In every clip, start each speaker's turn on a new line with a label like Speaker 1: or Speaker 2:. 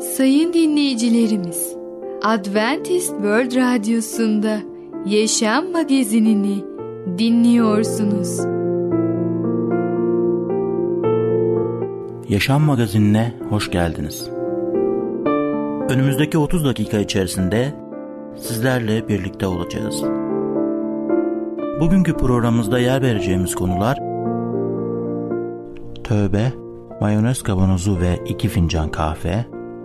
Speaker 1: Sayın dinleyicilerimiz, Adventist World Radyosu'nda Yaşam Magazinini dinliyorsunuz.
Speaker 2: Yaşam Magazinine hoş geldiniz. Önümüzdeki 30 dakika içerisinde sizlerle birlikte olacağız. Bugünkü programımızda yer vereceğimiz konular Tövbe, mayonez kavanozu ve iki fincan kahve,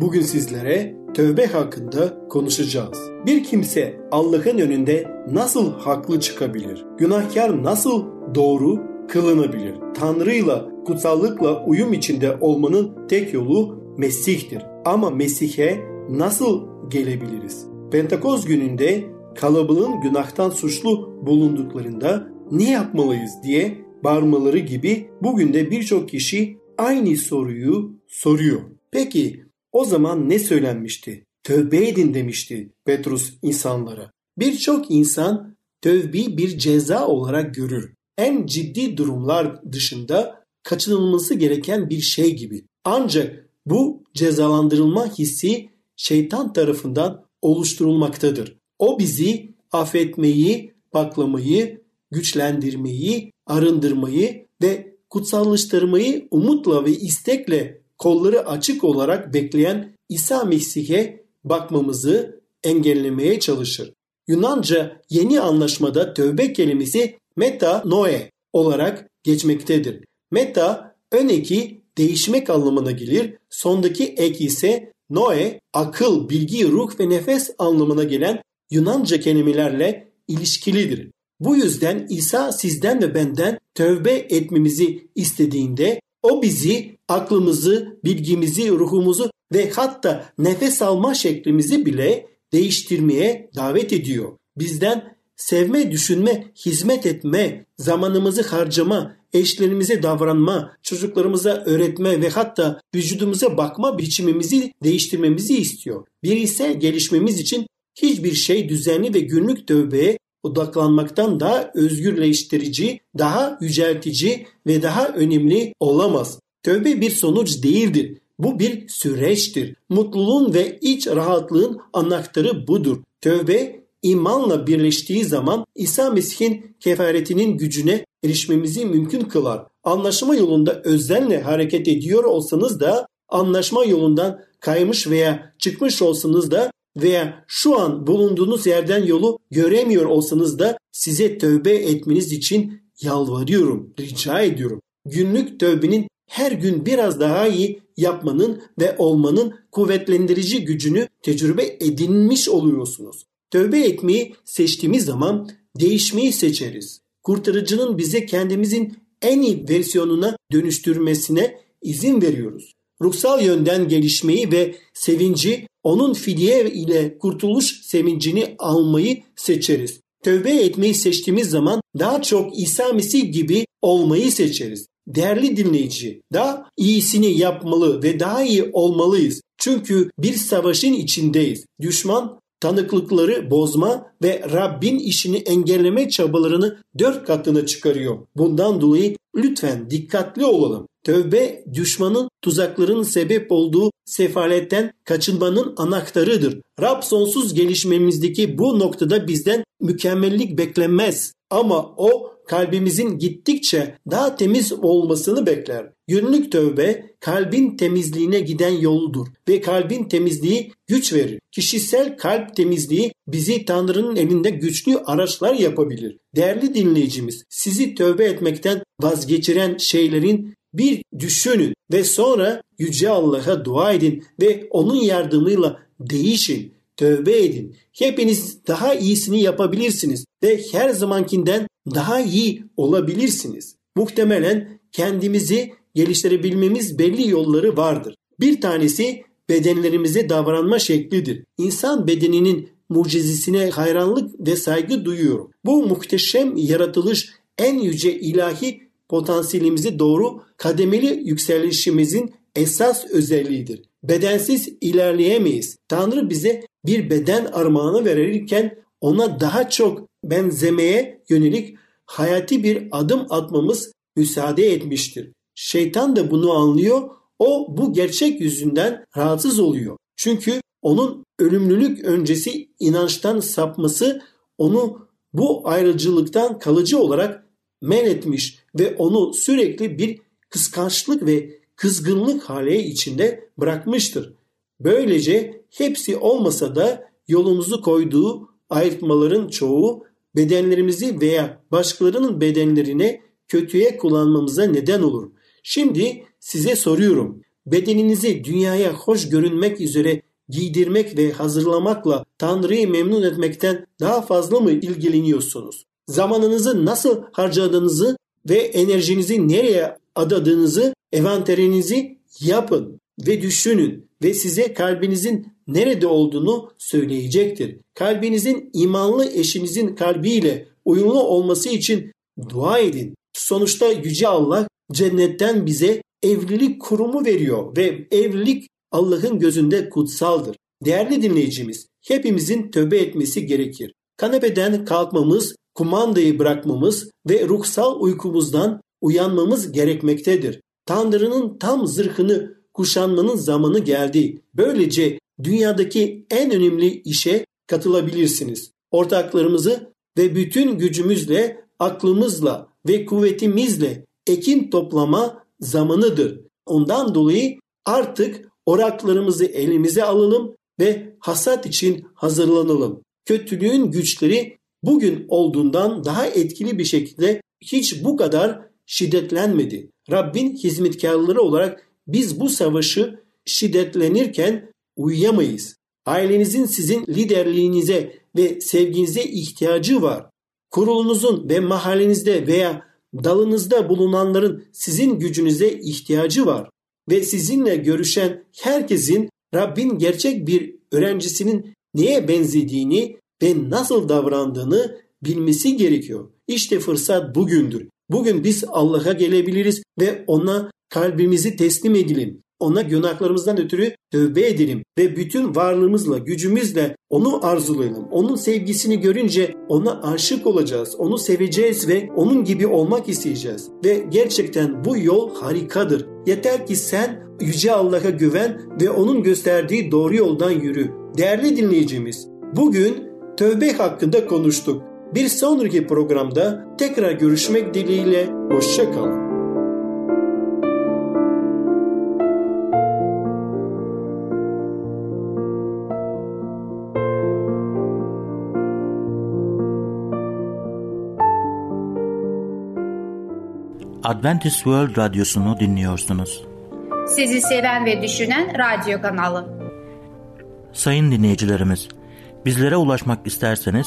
Speaker 3: Bugün sizlere tövbe hakkında konuşacağız. Bir kimse Allah'ın önünde nasıl haklı çıkabilir? Günahkar nasıl doğru kılınabilir? Tanrı'yla, kutsallıkla uyum içinde olmanın tek yolu Mesih'tir. Ama Mesih'e nasıl gelebiliriz? Pentakoz gününde kalabalığın günahtan suçlu bulunduklarında ne yapmalıyız diye bağırmaları gibi bugün de birçok kişi aynı soruyu soruyor. Peki o zaman ne söylenmişti? Tövbe edin demişti Petrus insanlara. Birçok insan tövbeyi bir ceza olarak görür. En ciddi durumlar dışında kaçınılması gereken bir şey gibi. Ancak bu cezalandırılma hissi şeytan tarafından oluşturulmaktadır. O bizi affetmeyi, baklamayı, güçlendirmeyi, arındırmayı ve kutsallaştırmayı umutla ve istekle kolları açık olarak bekleyen İsa Mesih'e bakmamızı engellemeye çalışır. Yunanca yeni anlaşmada tövbe kelimesi meta noe olarak geçmektedir. Meta ön eki değişmek anlamına gelir. Sondaki ek ise noe akıl, bilgi, ruh ve nefes anlamına gelen Yunanca kelimelerle ilişkilidir. Bu yüzden İsa sizden ve benden tövbe etmemizi istediğinde o bizi, aklımızı, bilgimizi, ruhumuzu ve hatta nefes alma şeklimizi bile değiştirmeye davet ediyor. Bizden sevme, düşünme, hizmet etme, zamanımızı harcama, eşlerimize davranma, çocuklarımıza öğretme ve hatta vücudumuza bakma biçimimizi değiştirmemizi istiyor. Bir ise gelişmemiz için hiçbir şey düzenli ve günlük tövbeye odaklanmaktan daha özgürleştirici, daha yüceltici ve daha önemli olamaz. Tövbe bir sonuç değildir. Bu bir süreçtir. Mutluluğun ve iç rahatlığın anahtarı budur. Tövbe imanla birleştiği zaman İsa Mesih'in kefaretinin gücüne erişmemizi mümkün kılar. Anlaşma yolunda özenle hareket ediyor olsanız da anlaşma yolundan kaymış veya çıkmış olsanız da veya şu an bulunduğunuz yerden yolu göremiyor olsanız da size tövbe etmeniz için yalvarıyorum, rica ediyorum. Günlük tövbenin her gün biraz daha iyi yapmanın ve olmanın kuvvetlendirici gücünü tecrübe edinmiş oluyorsunuz. Tövbe etmeyi seçtiğimiz zaman değişmeyi seçeriz. Kurtarıcının bize kendimizin en iyi versiyonuna dönüştürmesine izin veriyoruz. Ruhsal yönden gelişmeyi ve sevinci onun fidye ile kurtuluş sevincini almayı seçeriz. Tövbe etmeyi seçtiğimiz zaman daha çok İsa Mesih gibi olmayı seçeriz. Değerli dinleyici, daha iyisini yapmalı ve daha iyi olmalıyız. Çünkü bir savaşın içindeyiz. Düşman tanıklıkları bozma ve Rabbin işini engelleme çabalarını dört katına çıkarıyor. Bundan dolayı lütfen dikkatli olalım. Tövbe düşmanın tuzaklarının sebep olduğu sefaletten kaçınmanın anahtarıdır. Rab sonsuz gelişmemizdeki bu noktada bizden mükemmellik beklenmez. Ama o kalbimizin gittikçe daha temiz olmasını bekler. Günlük tövbe kalbin temizliğine giden yoldur ve kalbin temizliği güç verir. Kişisel kalp temizliği bizi Tanrı'nın elinde güçlü araçlar yapabilir. Değerli dinleyicimiz, sizi tövbe etmekten vazgeçiren şeylerin bir düşünün ve sonra Yüce Allah'a dua edin ve onun yardımıyla değişin, tövbe edin. Hepiniz daha iyisini yapabilirsiniz ve her zamankinden daha iyi olabilirsiniz. Muhtemelen kendimizi geliştirebilmemiz belli yolları vardır. Bir tanesi bedenlerimize davranma şeklidir. İnsan bedeninin mucizesine hayranlık ve saygı duyuyorum. Bu muhteşem yaratılış en yüce ilahi potansiyelimize doğru kademeli yükselişimizin esas özelliğidir. Bedensiz ilerleyemeyiz. Tanrı bize bir beden armağanı verirken ona daha çok benzemeye yönelik hayati bir adım atmamız müsaade etmiştir. Şeytan da bunu anlıyor. O bu gerçek yüzünden rahatsız oluyor. Çünkü onun ölümlülük öncesi inançtan sapması onu bu ayrıcılıktan kalıcı olarak men etmiş ve onu sürekli bir kıskançlık ve kızgınlık hali içinde bırakmıştır. Böylece hepsi olmasa da yolumuzu koyduğu ayırtmaların çoğu bedenlerimizi veya başkalarının bedenlerine kötüye kullanmamıza neden olur. Şimdi size soruyorum. Bedeninizi dünyaya hoş görünmek üzere giydirmek ve hazırlamakla Tanrı'yı memnun etmekten daha fazla mı ilgileniyorsunuz? Zamanınızı nasıl harcadığınızı ve enerjinizi nereye adadığınızı, envanterinizi yapın ve düşünün ve size kalbinizin nerede olduğunu söyleyecektir. Kalbinizin imanlı eşinizin kalbiyle uyumlu olması için dua edin. Sonuçta Yüce Allah cennetten bize evlilik kurumu veriyor ve evlilik Allah'ın gözünde kutsaldır. Değerli dinleyicimiz, hepimizin tövbe etmesi gerekir. Kanepeden kalkmamız, kumandayı bırakmamız ve ruhsal uykumuzdan uyanmamız gerekmektedir. Tanrı'nın tam zırhını kuşanmanın zamanı geldi. Böylece dünyadaki en önemli işe katılabilirsiniz. Ortaklarımızı ve bütün gücümüzle, aklımızla ve kuvvetimizle ekin toplama zamanıdır. Ondan dolayı artık oraklarımızı elimize alalım ve hasat için hazırlanalım. Kötülüğün güçleri bugün olduğundan daha etkili bir şekilde hiç bu kadar şiddetlenmedi. Rabbin hizmetkarları olarak biz bu savaşı şiddetlenirken uyuyamayız. Ailenizin sizin liderliğinize ve sevginize ihtiyacı var. Kurulunuzun ve mahallenizde veya dalınızda bulunanların sizin gücünüze ihtiyacı var. Ve sizinle görüşen herkesin Rabbin gerçek bir öğrencisinin neye benzediğini ve nasıl davrandığını bilmesi gerekiyor. İşte fırsat bugündür. Bugün biz Allah'a gelebiliriz ve ona kalbimizi teslim edelim. Ona günahlarımızdan ötürü tövbe edelim ve bütün varlığımızla, gücümüzle onu arzulayalım. Onun sevgisini görünce ona aşık olacağız. Onu seveceğiz ve onun gibi olmak isteyeceğiz. Ve gerçekten bu yol harikadır. Yeter ki sen Yüce Allah'a güven ve onun gösterdiği doğru yoldan yürü. Değerli dinleyicimiz, bugün tövbe hakkında konuştuk. Bir sonraki programda tekrar görüşmek dileğiyle hoşçakalın.
Speaker 2: Adventist World Radyosu'nu dinliyorsunuz.
Speaker 4: Sizi seven ve düşünen radyo kanalı.
Speaker 2: Sayın dinleyicilerimiz, bizlere ulaşmak isterseniz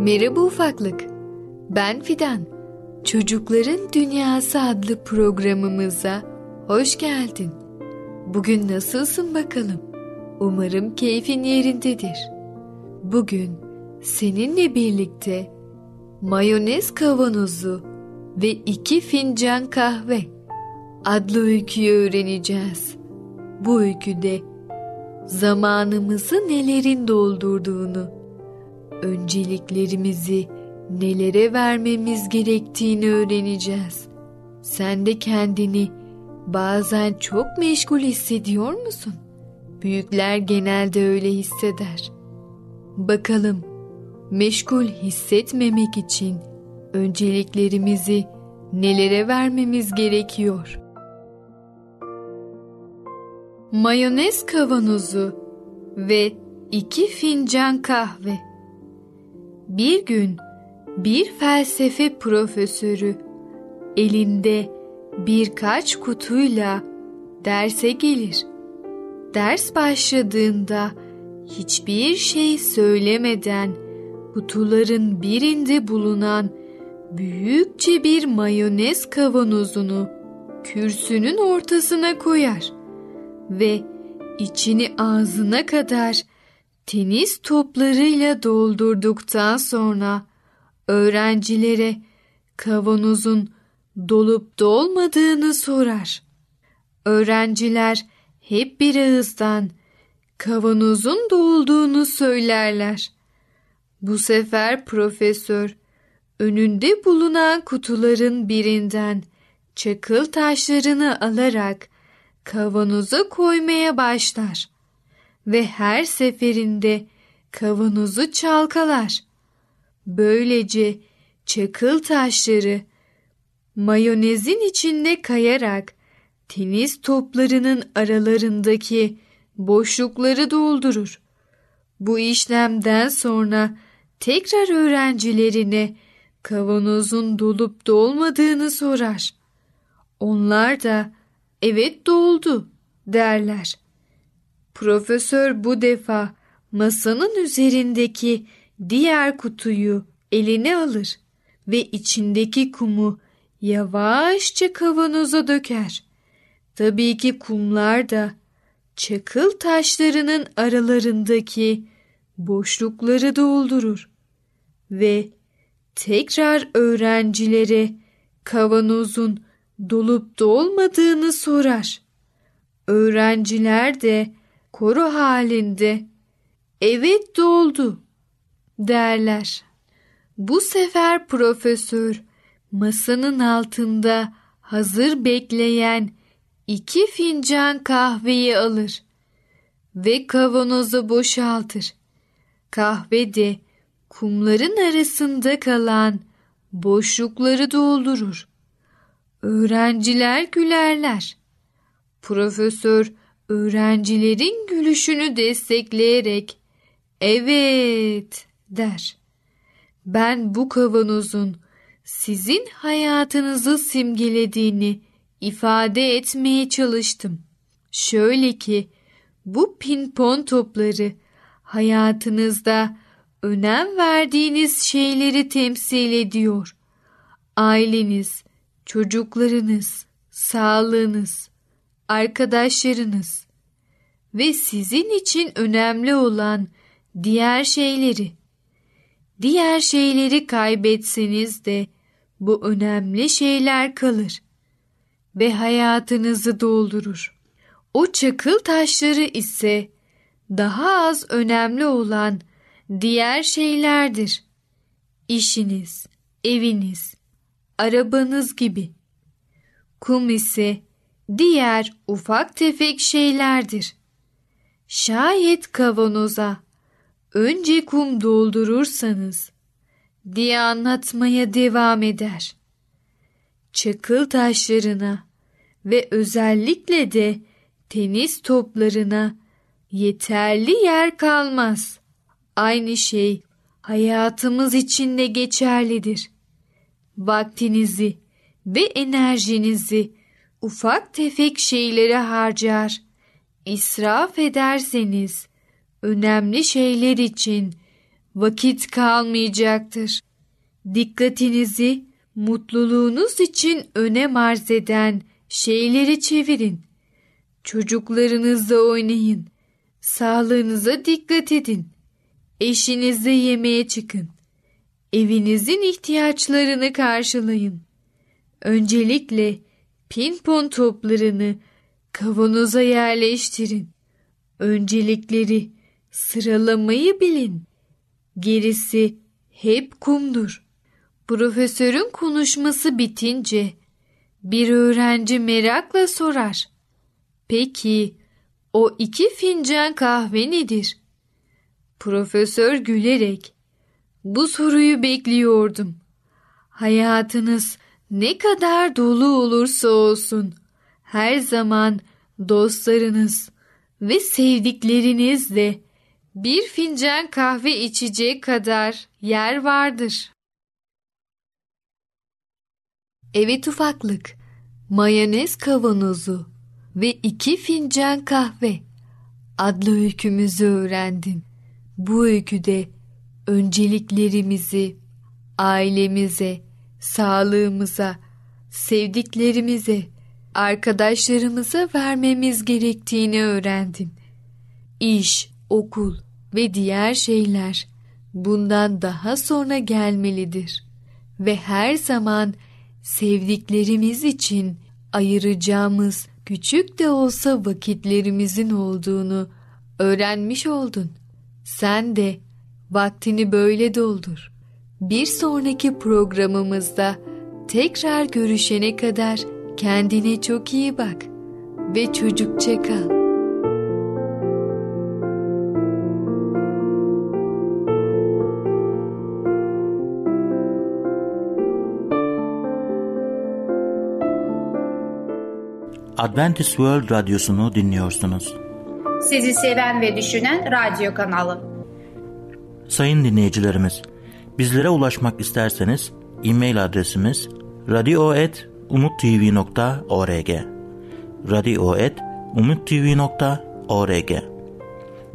Speaker 1: Merhaba ufaklık. Ben Fidan. Çocukların Dünyası adlı programımıza hoş geldin. Bugün nasılsın bakalım? Umarım keyfin yerindedir. Bugün seninle birlikte mayonez kavanozu ve iki fincan kahve adlı öyküyü öğreneceğiz. Bu öyküde zamanımızı nelerin doldurduğunu, önceliklerimizi nelere vermemiz gerektiğini öğreneceğiz. Sen de kendini bazen çok meşgul hissediyor musun? Büyükler genelde öyle hisseder. Bakalım meşgul hissetmemek için önceliklerimizi nelere vermemiz gerekiyor? Mayonez kavanozu ve iki fincan kahve. Bir gün bir felsefe profesörü elinde birkaç kutuyla derse gelir. Ders başladığında hiçbir şey söylemeden kutuların birinde bulunan büyükçe bir mayonez kavanozunu kürsünün ortasına koyar ve içini ağzına kadar tenis toplarıyla doldurduktan sonra öğrencilere kavanozun dolup dolmadığını sorar. Öğrenciler hep bir ağızdan kavanozun dolduğunu söylerler. Bu sefer profesör önünde bulunan kutuların birinden çakıl taşlarını alarak kavanoza koymaya başlar ve her seferinde kavanozu çalkalar. Böylece çakıl taşları mayonezin içinde kayarak tenis toplarının aralarındaki boşlukları doldurur. Bu işlemden sonra tekrar öğrencilerine kavanozun dolup dolmadığını sorar. Onlar da evet doldu derler. Profesör bu defa masanın üzerindeki diğer kutuyu eline alır ve içindeki kumu yavaşça kavanoza döker. Tabii ki kumlar da çakıl taşlarının aralarındaki boşlukları doldurur ve tekrar öğrencilere kavanozun dolup dolmadığını sorar. Öğrenciler de koro halinde evet doldu derler. Bu sefer profesör masanın altında hazır bekleyen iki fincan kahveyi alır ve kavanozu boşaltır. Kahve de kumların arasında kalan boşlukları doldurur. Öğrenciler gülerler. Profesör öğrencilerin gülüşünü destekleyerek evet der. Ben bu kavanozun sizin hayatınızı simgelediğini ifade etmeye çalıştım. Şöyle ki bu pinpon topları hayatınızda önem verdiğiniz şeyleri temsil ediyor. Aileniz, çocuklarınız, sağlığınız, arkadaşlarınız ve sizin için önemli olan diğer şeyleri. Diğer şeyleri kaybetseniz de bu önemli şeyler kalır ve hayatınızı doldurur. O çakıl taşları ise daha az önemli olan diğer şeylerdir. İşiniz, eviniz, arabanız gibi. Kum ise diğer ufak tefek şeylerdir. Şayet kavanoza önce kum doldurursanız diye anlatmaya devam eder. Çakıl taşlarına ve özellikle de tenis toplarına yeterli yer kalmaz. Aynı şey hayatımız için de geçerlidir. Vaktinizi ve enerjinizi ufak tefek şeylere harcar, israf ederseniz önemli şeyler için vakit kalmayacaktır. Dikkatinizi mutluluğunuz için önem arz eden şeyleri çevirin. Çocuklarınızla oynayın. Sağlığınıza dikkat edin. Eşinizle yemeğe çıkın. Evinizin ihtiyaçlarını karşılayın. Öncelikle pinpon toplarını kavanoza yerleştirin. Öncelikleri sıralamayı bilin. Gerisi hep kumdur. Profesörün konuşması bitince bir öğrenci merakla sorar. Peki o iki fincan kahve nedir? Profesör gülerek bu soruyu bekliyordum. Hayatınız ne kadar dolu olursa olsun her zaman dostlarınız ve sevdiklerinizle bir fincan kahve içecek kadar yer vardır. Evet ufaklık, mayonez kavanozu ve iki fincan kahve adlı öykümüzü öğrendin. Bu öyküde önceliklerimizi ailemize, sağlığımıza, sevdiklerimize, arkadaşlarımıza vermemiz gerektiğini öğrendin. İş, okul ve diğer şeyler bundan daha sonra gelmelidir ve her zaman sevdiklerimiz için ayıracağımız küçük de olsa vakitlerimizin olduğunu öğrenmiş oldun. Sen de vaktini böyle doldur. Bir sonraki programımızda tekrar görüşene kadar kendine çok iyi bak ve çocukça kal.
Speaker 2: Adventist World Radyosu'nu dinliyorsunuz.
Speaker 4: Sizi seven ve düşünen radyo kanalı.
Speaker 2: Sayın dinleyicilerimiz, bizlere ulaşmak isterseniz e-mail adresimiz radio.umutv.org radio.umutv.org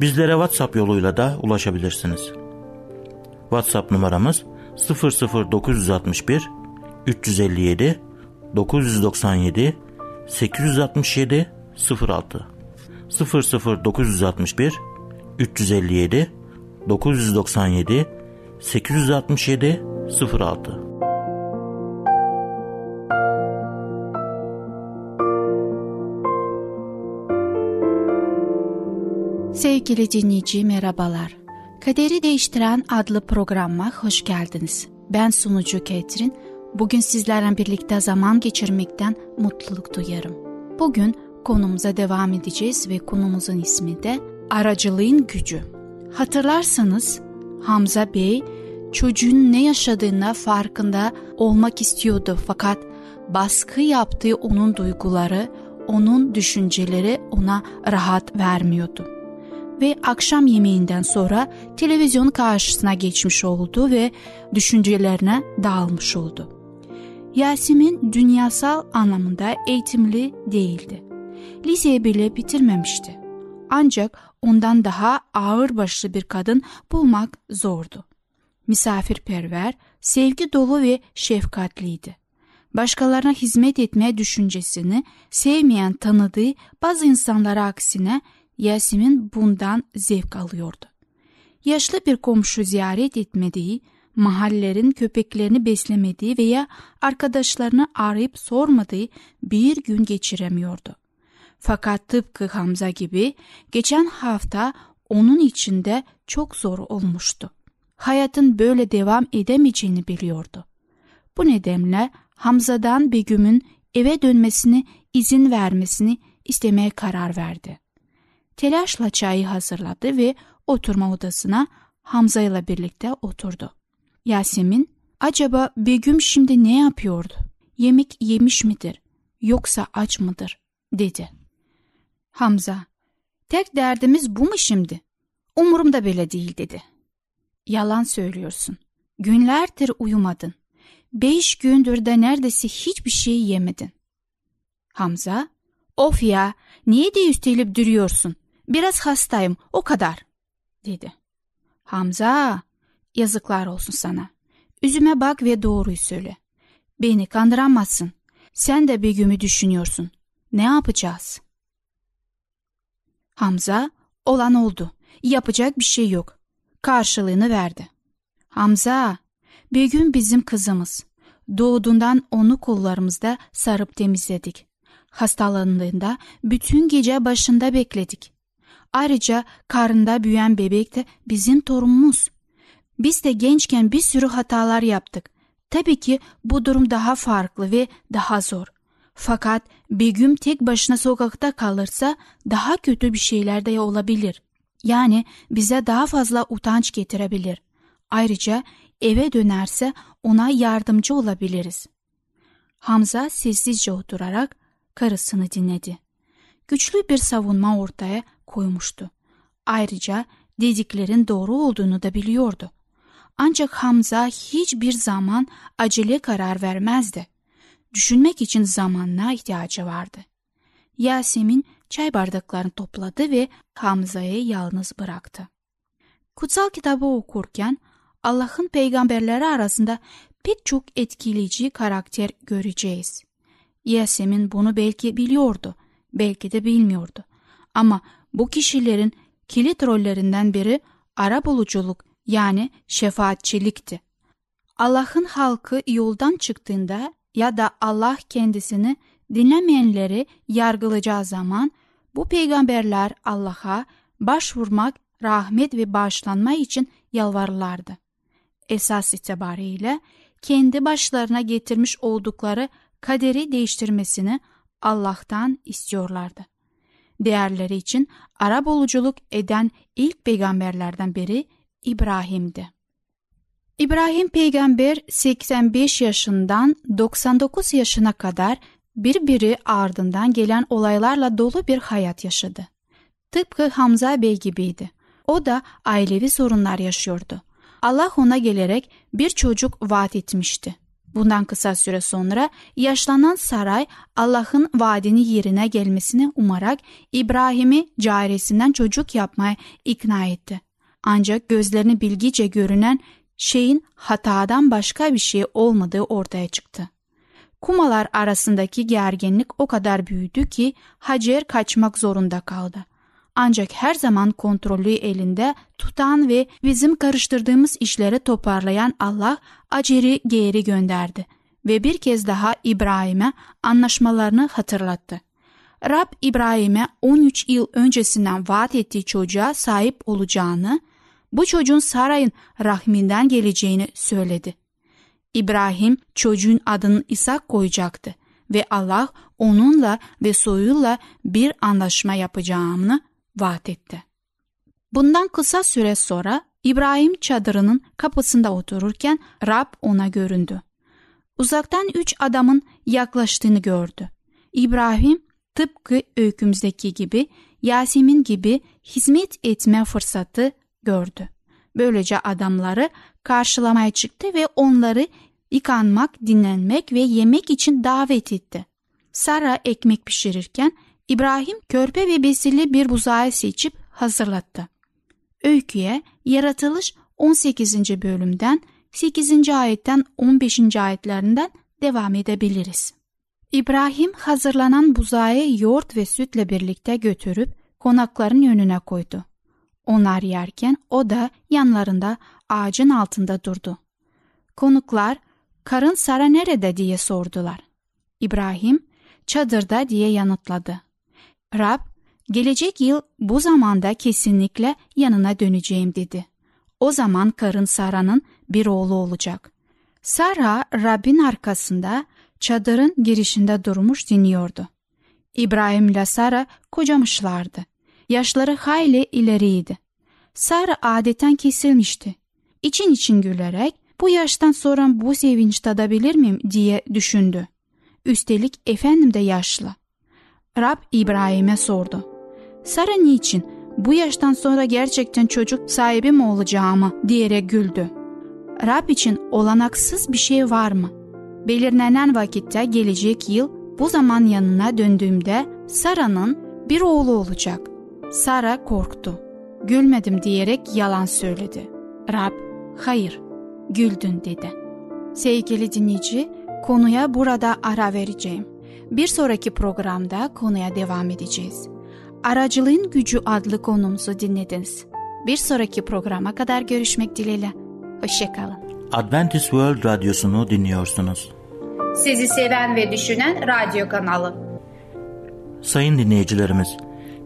Speaker 2: Bizlere WhatsApp yoluyla da ulaşabilirsiniz. WhatsApp numaramız 00961 357 997 867 06 00961 357 997 867 06
Speaker 5: Sevgili dinleyici merhabalar. Kaderi Değiştiren adlı programa hoş geldiniz. Ben sunucu Ketrin. Bugün sizlerle birlikte zaman geçirmekten mutluluk duyarım. Bugün konumuza devam edeceğiz ve konumuzun ismi de aracılığın gücü. Hatırlarsanız Hamza Bey çocuğun ne yaşadığına farkında olmak istiyordu fakat baskı yaptığı onun duyguları, onun düşünceleri ona rahat vermiyordu. Ve akşam yemeğinden sonra televizyon karşısına geçmiş oldu ve düşüncelerine dağılmış oldu. Yasemin dünyasal anlamında eğitimli değildi. Liseyi bile bitirmemişti. Ancak ondan daha ağırbaşlı bir kadın bulmak zordu. Misafirperver, sevgi dolu ve şefkatliydi. Başkalarına hizmet etme düşüncesini sevmeyen tanıdığı bazı insanlara aksine Yasemin bundan zevk alıyordu. Yaşlı bir komşu ziyaret etmediği, mahallerin köpeklerini beslemediği veya arkadaşlarını arayıp sormadığı bir gün geçiremiyordu. Fakat tıpkı Hamza gibi geçen hafta onun içinde çok zor olmuştu. Hayatın böyle devam edemeyeceğini biliyordu. Bu nedenle Hamza'dan Begüm'ün eve dönmesini izin vermesini istemeye karar verdi. Telaşla çayı hazırladı ve oturma odasına Hamza ile birlikte oturdu. Yasemin, acaba Begüm şimdi ne yapıyordu? Yemek yemiş midir? Yoksa aç mıdır? dedi. Hamza, tek derdimiz bu mu şimdi? Umurumda bile değil dedi. Yalan söylüyorsun. Günlerdir uyumadın. Beş gündür de neredeyse hiçbir şey yemedin. Hamza, of ya, niye de üstelip duruyorsun? Biraz hastayım, o kadar, dedi. Hamza, yazıklar olsun sana. Üzüme bak ve doğruyu söyle. Beni kandıramazsın. Sen de Begüm'ü düşünüyorsun. Ne yapacağız? Hamza, olan oldu. Yapacak bir şey yok. Karşılığını verdi. Hamza, Begüm bizim kızımız. Doğduğundan onu kollarımızda sarıp temizledik. Hastalandığında bütün gece başında bekledik. Ayrıca karında büyüyen bebek de bizim torunumuz. Biz de gençken bir sürü hatalar yaptık. Tabii ki bu durum daha farklı ve daha zor. Fakat Begüm tek başına sokakta kalırsa daha kötü bir şeyler de olabilir. Yani bize daha fazla utanç getirebilir. Ayrıca eve dönerse ona yardımcı olabiliriz. Hamza sessizce oturarak karısını dinledi. Güçlü bir savunma ortaya koymuştu. Ayrıca dediklerin doğru olduğunu da biliyordu. Ancak Hamza hiçbir zaman acele karar vermezdi. Düşünmek için zamanla ihtiyacı vardı. Yasemin çay bardaklarını topladı ve Hamza'yı yalnız bıraktı. Kutsal kitabı okurken Allah'ın peygamberleri arasında pek çok etkileyici karakter göreceğiz. Yasemin bunu belki biliyordu, belki de bilmiyordu. Ama bu kişilerin kilit rollerinden biri ara buluculuk yani şefaatçilikti. Allah'ın halkı yoldan çıktığında ya da Allah kendisini dinlemeyenleri yargılayacağı zaman bu peygamberler Allah'a başvurmak, rahmet ve bağışlanma için yalvarırlardı. Esas itibariyle kendi başlarına getirmiş oldukları kaderi değiştirmesini Allah'tan istiyorlardı. Değerleri için arabuluculuk eden ilk peygamberlerden biri İbrahim'di. İbrahim peygamber 85 yaşından 99 yaşına kadar birbiri ardından gelen olaylarla dolu bir hayat yaşadı. Tıpkı Hamza Bey gibiydi. O da ailevi sorunlar yaşıyordu. Allah ona gelerek bir çocuk vaat etmişti. Bundan kısa süre sonra yaşlanan saray Allah'ın vaadini yerine gelmesini umarak İbrahim'i caresinden çocuk yapmaya ikna etti. Ancak gözlerini bilgice görünen şeyin hatadan başka bir şey olmadığı ortaya çıktı. Kumalar arasındaki gerginlik o kadar büyüdü ki Hacer kaçmak zorunda kaldı. Ancak her zaman kontrolü elinde tutan ve bizim karıştırdığımız işleri toparlayan Allah Hacer'i geri gönderdi ve bir kez daha İbrahim'e anlaşmalarını hatırlattı. Rab İbrahim'e 13 yıl öncesinden vaat ettiği çocuğa sahip olacağını, bu çocuğun sarayın rahminden geleceğini söyledi. İbrahim çocuğun adını İshak koyacaktı ve Allah onunla ve soyuyla bir anlaşma yapacağını vaat etti. Bundan kısa süre sonra İbrahim çadırının kapısında otururken Rab ona göründü. Uzaktan üç adamın yaklaştığını gördü. İbrahim tıpkı öykümüzdeki gibi Yasemin gibi hizmet etme fırsatı gördü. Böylece adamları karşılamaya çıktı ve onları yıkanmak, dinlenmek ve yemek için davet etti. Sara ekmek pişirirken İbrahim körpe ve besili bir buzağı seçip hazırlattı. Öyküye yaratılış 18. bölümden 8. ayetten 15. ayetlerinden devam edebiliriz. İbrahim hazırlanan buzağı yoğurt ve sütle birlikte götürüp konakların önüne koydu. Onlar yerken o da yanlarında ağacın altında durdu. Konuklar karın Sara nerede diye sordular. İbrahim çadırda diye yanıtladı. Rab gelecek yıl bu zamanda kesinlikle yanına döneceğim dedi. O zaman karın Sara'nın bir oğlu olacak. Sara Rab'in arkasında çadırın girişinde durmuş dinliyordu. İbrahim ile Sara kocamışlardı. Yaşları hayli ileriydi. Sara adeten kesilmişti. İçin için gülerek bu yaştan sonra bu sevinç tadabilir miyim diye düşündü. Üstelik efendim de yaşlı. Rab İbrahim'e sordu. Sara niçin bu yaştan sonra gerçekten çocuk sahibi mi olacağımı diyerek güldü. Rab için olanaksız bir şey var mı? Belirlenen vakitte gelecek yıl bu zaman yanına döndüğümde Sara'nın bir oğlu olacak. Sara korktu. Gülmedim diyerek yalan söyledi. Rab, hayır, güldün dedi. Sevgili dinleyici, Konuya burada ara vereceğim. Bir sonraki programda konuya devam edeceğiz. Aracılığın Gücü adlı konumuzu dinlediniz. Bir sonraki programa kadar görüşmek dileğiyle. Hoşçakalın.
Speaker 2: Adventist World Radyosu'nu dinliyorsunuz.
Speaker 4: Sizi seven ve düşünen radyo kanalı.
Speaker 2: Sayın dinleyicilerimiz,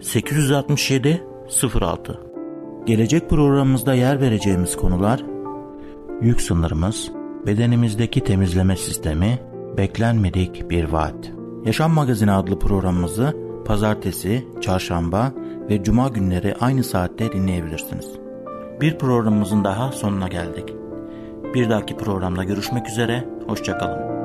Speaker 2: 867 06 Gelecek programımızda yer vereceğimiz konular Yük sınırımız, bedenimizdeki temizleme sistemi, beklenmedik bir vaat. Yaşam Magazini adlı programımızı pazartesi, çarşamba ve cuma günleri aynı saatte dinleyebilirsiniz. Bir programımızın daha sonuna geldik. Bir dahaki programda görüşmek üzere, hoşçakalın.